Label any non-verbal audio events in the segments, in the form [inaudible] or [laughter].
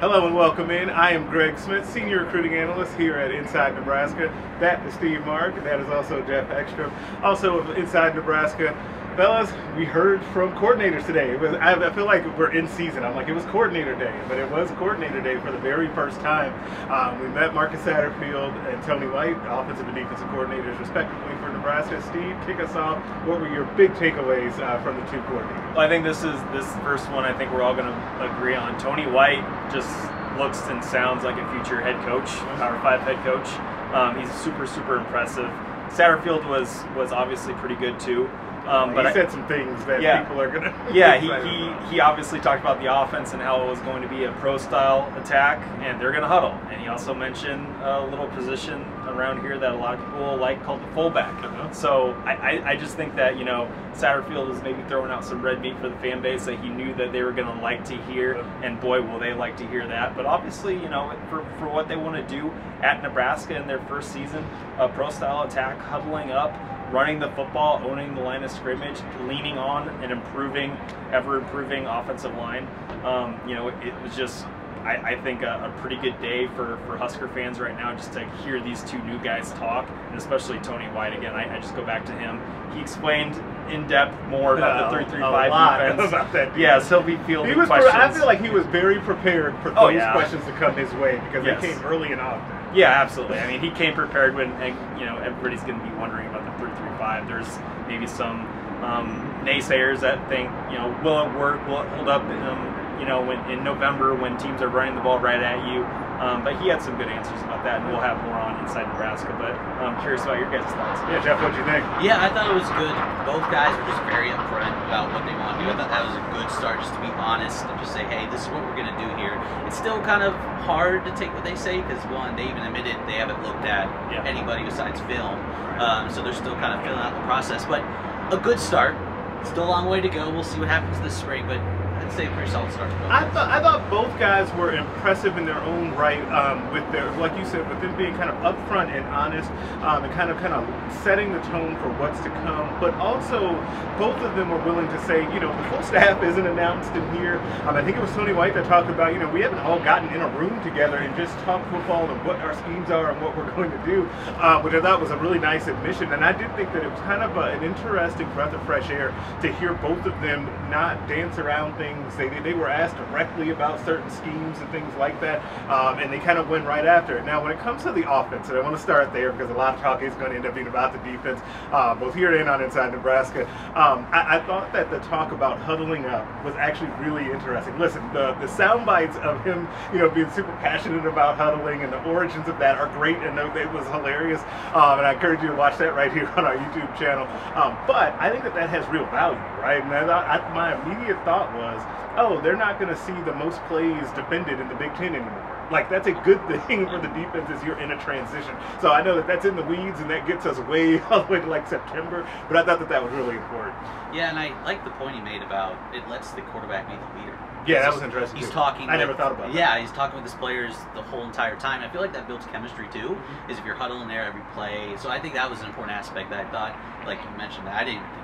Hello and welcome in. I am Greg Smith, Senior Recruiting Analyst here at Inside Nebraska. That is Steve Marik. That is also Geoff Exstrom, also of Inside Nebraska. Fellas, we heard from coordinators today. Was, I, I feel like we're in season. I'm like, it was coordinator day, but it was coordinator day for the very first time. Um, we met Marcus Satterfield and Tony White, offensive and defensive coordinators, respectively, for Nebraska. Steve, kick us off. What were your big takeaways uh, from the two coordinators? Well, I think this is this first one. I think we're all going to agree on. Tony White just looks and sounds like a future head coach, Power Five head coach. Um, he's super super impressive. Satterfield was was obviously pretty good too. Um, but he said I, some things that yeah, people are gonna. [laughs] yeah, he, he he obviously talked about the offense and how it was going to be a pro style attack, and they're gonna huddle. And he also mentioned a little position around here that a lot of people like called the fullback. Uh-huh. So I, I, I just think that you know Satterfield is maybe throwing out some red meat for the fan base that he knew that they were gonna like to hear, and boy will they like to hear that. But obviously, you know, for for what they want to do at Nebraska in their first season, a pro style attack, huddling up running the football, owning the line of scrimmage, leaning on and improving, ever improving offensive line. Um, you know, it, it, was just, I, I think, a, a, pretty good day for, for Husker fans right now just to hear these two new guys talk, and especially Tony White. Again, I, I just go back to him. He explained in depth more about the three three five defense. About that defense. Yes, he'll be fielding he was questions. I feel like he was very prepared for oh, those yeah. questions to come his way because yes. they came early and often. Yeah, absolutely. I mean, he came prepared when, and, you know, everybody's going to be wondering about the 335. There's maybe some um, naysayers that think, you know, will it work? Will it hold up? Um, you know, when, in November when teams are running the ball right at you. Um, but he had some good answers about that, and we'll have more on Inside Nebraska. But I'm curious about your guys' thoughts. Yeah, Geoff, what do you think? Yeah, I thought it was good. Both guys were just very upfront about what they want to do. I thought that was a good start, just to be honest and just say, hey, this is what we're going to do here. It's still kind of hard to take what they say because, one, they even admitted they haven't looked at yeah. anybody besides film. Um, so they're still kind of filling out the process. But a good start. Still a long way to go. We'll see what happens this spring. But Say start. I thought I thought both guys were impressive in their own right. Um, with their, like you said, with them being kind of upfront and honest, um, and kind of kind of setting the tone for what's to come. But also, both of them were willing to say, you know, the full staff isn't announced in here. Um, I think it was Tony White that talked about, you know, we haven't all gotten in a room together and just talked football and what our schemes are and what we're going to do, uh, which I thought was a really nice admission. And I did think that it was kind of a, an interesting breath of fresh air to hear both of them not dance around things things. They, they were asked directly about certain schemes and things like that, um, and they kind of went right after it. Now, when it comes to the offense, and I want to start there because a lot of talk is going to end up being about the defense, uh, both here and on Inside Nebraska. Um, I, I, thought that the talk about huddling up was actually really interesting. Listen, the, the sound bites of him, you know, being super passionate about huddling and the origins of that are great, and it was hilarious. Um, and I encourage you to watch that right here [laughs] on our YouTube channel. Um, but I think that that has real value, right? And I, I, my immediate thought was, oh, they're not going to see the most plays defended in the Big Ten anymore. Like that's a good [laughs] thing for the defense as you're in a transition. So I know that that's in the weeds and that gets us way all the way to like September. But I thought that that was really important. Yeah, and I like the point he made about it lets the quarterback be the leader. Yeah, that was interesting. He's too. talking. I with, never thought about that. Yeah, he's talking with his players the whole entire time. I feel like that builds chemistry too. Mm-hmm. Is if you're huddling there every play. So I think that was an important aspect that I thought, like you mentioned, that I didn't think no.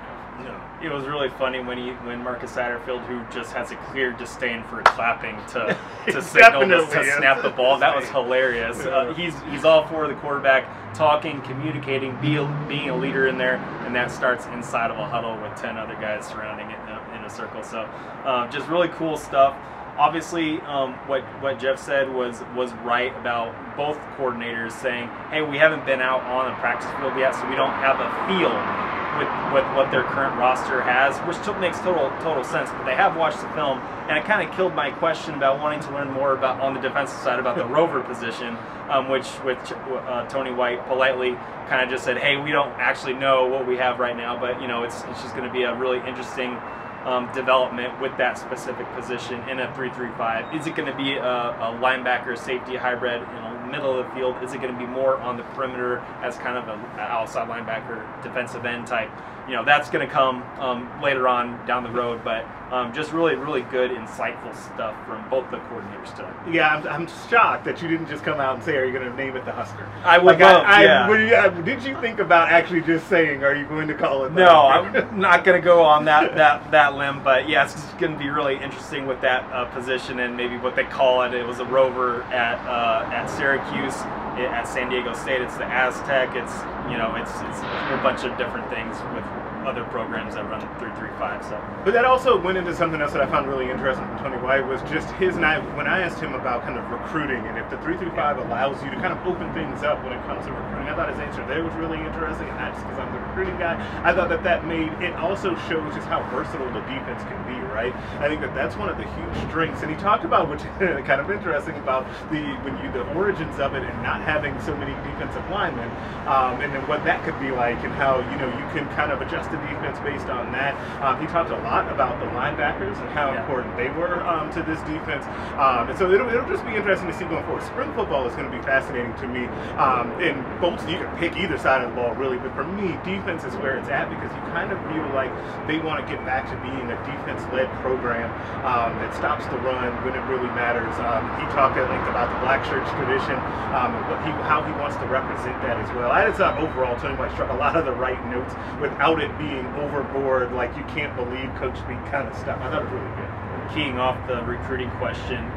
It was really funny when he when Marcus Satterfield, who just has a clear disdain for clapping to [laughs] to signal to, to snap the ball, that was [laughs] hilarious. Uh, he's he's all for the quarterback talking, communicating, be a, being a leader in there, and that starts inside of a huddle with ten other guys surrounding it in a, in a circle. So, uh, just really cool stuff obviously um, what what Geoff said was was right about both coordinators saying, "Hey, we haven't been out on a practice field yet, so we don't have a feel with, with what their current roster has," which makes total total sense. But they have watched the film, and it kind of killed my question about wanting to learn more about on the defensive side about the [laughs] rover position, um, which with uh, Tony White politely kind of just said, "Hey, we don't actually know what we have right now, but you know, it's it's just going to be a really interesting." um, development with that specific position in a 3-3-5? Is it going to be a, a linebacker safety hybrid, you know, middle of the field? Is it going to be more on the perimeter as kind of an outside linebacker, defensive end type? You know, that's going to come um, later on down the road, but um, just really, really good, insightful stuff from both the coordinators today. Yeah, I'm, I'm shocked that you didn't just come out and say, "Are you going to name it the Husker?" I would like, love. I, yeah. I, did you think about actually just saying, "Are you going to call it?" no, I'm not going to go on that [laughs] that that limb. But yeah, it's going to be really interesting with that uh, position and maybe what they call it. It was a rover at uh, at Syracuse, at San Diego State. It's the Aztec. It's you know, it's it's a bunch of different things with other programs that run 335. So, but that also went into something else that I found really interesting from Tony White was just his and I when I asked him about kind of recruiting and if the 335 allows you to kind of open things up when it comes to recruiting. I thought his answer there was really interesting, and not just because I'm the recruiting guy. I thought that that made it also shows just how versatile the defense can be. Right? I think that that's one of the huge strengths, and he talked about which [laughs] kind of interesting about the when you the origins of it and not having so many defensive linemen, um, and then what that could be like, and how you know you can kind of adjust the defense based on that. Um, he talked a lot about the linebackers and how yeah. important they were um, to this defense. Um, and so it'll, it'll just be interesting to see going forward. Spring football is going to be fascinating to me. Um, and both, you can pick either side of the ball, really. But for me, defense is where it's at because you kind of feel like they want to get back to being a defense led program um, that stops the run when it really matters. Um, he talked at length about the black shirts tradition and what he, how he wants to represent that as well. I just thought overall, Tony White struck a lot of the right notes without it being overboard, like you can't believe Coach Speak kind of stuff. I thought it was really good. Keying off the recruiting question,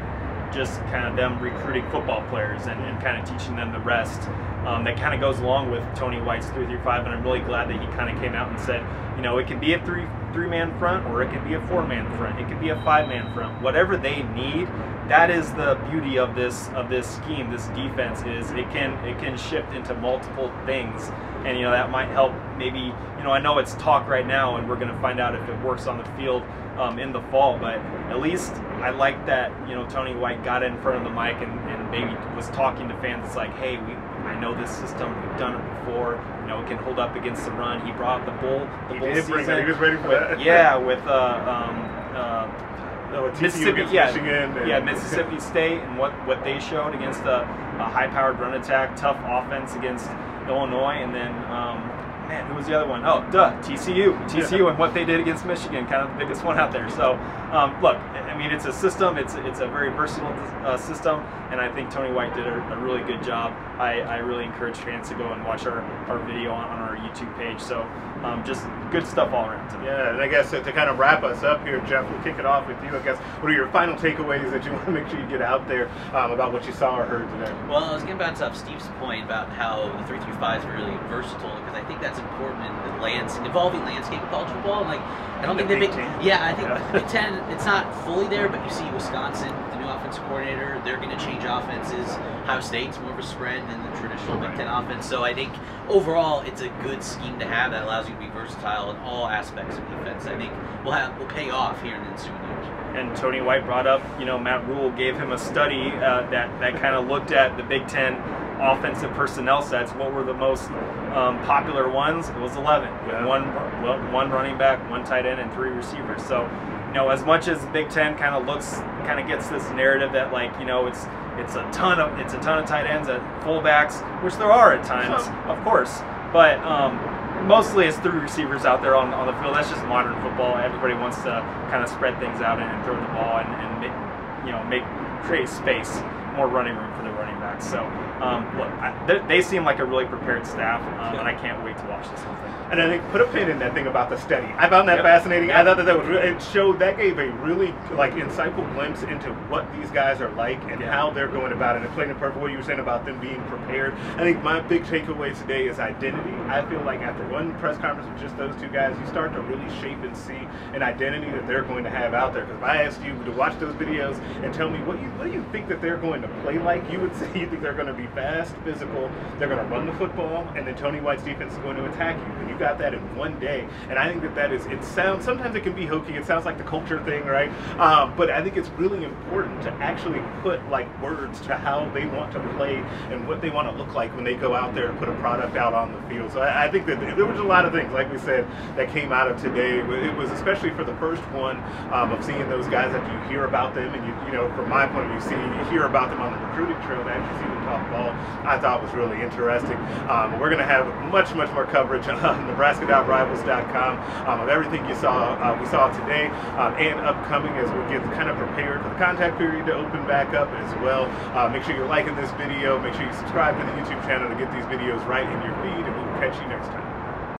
just kind of them recruiting football players and, and kind of teaching them the rest. Um, that kind of goes along with Tony White's three through five, and I'm really glad that he kind of came out and said, you know, it can be a three three man front or it can be a four man front, it could be a five man front, whatever they need. That is the beauty of this of this scheme, this defense is it can it can shift into multiple things and you know that might help maybe you know I know it's talk right now and we're going to find out if it works on the field um, in the fall but at least I like that you know Tony White got in front of the mic and, and maybe was talking to fans it's like hey we I know this system we've done it before you know it can hold up against the run he brought the bull the he bull season he was ready for with, that yeah [laughs] with uh, um, uh, Oh, Mississippi, yeah, Michigan yeah, Mississippi [laughs] State, and what, what they showed against a, a high-powered run attack, tough offense against Illinois, and then um, man, who was the other one? Oh, duh, TCU. TCU yeah. and what they did against Michigan, kind of the biggest one out there. So, um, look, I mean, it's a system. It's it's a very versatile uh, system, and I think Tony White did a, a, really good job. I, I really encourage fans to go and watch our, our video on, on our YouTube page. So, um, just good stuff all around. Today. Yeah, and I guess to, to, kind of wrap us up here, Geoff, we'll kick it off with you. I guess what are your final takeaways that you want to make sure you get out there um, about what you saw or heard today? Well, I was getting back to Steve's point about how the three three five is really versatile because I think that's important in the lands evolving landscape of college football. Like I don't think the Big Ten. Yeah, I think yeah. Big Ten. It's not fully there, but you see Wisconsin, the new offensive coordinator, they're going to change offenses. Ohio State's more of a spread than the traditional Big Ten offense. So I think overall, it's a good scheme to have that allows you to be versatile in all aspects of defense. I think will have will pay off here in the ensuing years. And Tony White brought up, you know, Matt Rhule gave him a study uh, that that kind of looked at the Big Ten offensive personnel sets. What were the most um, popular ones? It was 11 yeah. one well, one running back, one tight end, and three receivers. So, you know, as much as Big Ten kind of looks, kind of gets this narrative that like, you know, it's it's a ton of it's a ton of tight ends at fullbacks, which there are at times, of course. But um, mostly it's three receivers out there on, on the field. That's just modern football. Everybody wants to kind of spread things out and, and throw the ball and, and make, you know make create space, more running room for the running backs. So um, look, I, they, they, seem like a really prepared staff, um, and I can't wait to watch this whole thing. And I think put a pin in that thing about the study. I found that yep. fascinating. Yep. I thought that, that was really, it showed that gave a really like insightful glimpse into what these guys are like and how they're going about it. And playing the perfect what you were saying about them being prepared. I think my big takeaway today is identity. I feel like after one press conference with just those two guys, you start to really shape and see an identity that they're going to have out there. Because if I asked you to watch those videos and tell me what you what do you think that they're going to play like, you would [laughs] say you think they're going to be fast, physical. They're going to run the football, and then Tony White's defense is going to attack you. You got that in one day. And I think that that is. It sounds sometimes it can be hokey. It sounds like the culture thing, right? Um, but I think it's really important to actually put like words to how they want to play and what they want to look like when they go out there and put a product out on the field. So I, I think that there was a lot of things, like we said, that came out of today. It was especially for the first one um, of seeing those guys that you hear about them, and you, you know, from my point of view, see you hear about them on the recruiting trail and actually see them talk ball. I thought was really interesting. Um, we're going to have much, much more coverage [laughs] on Nebraska.rivals.com um, of everything you saw uh, we saw today um, and upcoming as we get kind of prepared for the contact period to open back up as well. Uh, make sure you're liking this video. Make sure you subscribe to the YouTube channel to get these videos right in your feed, and we will catch you next time.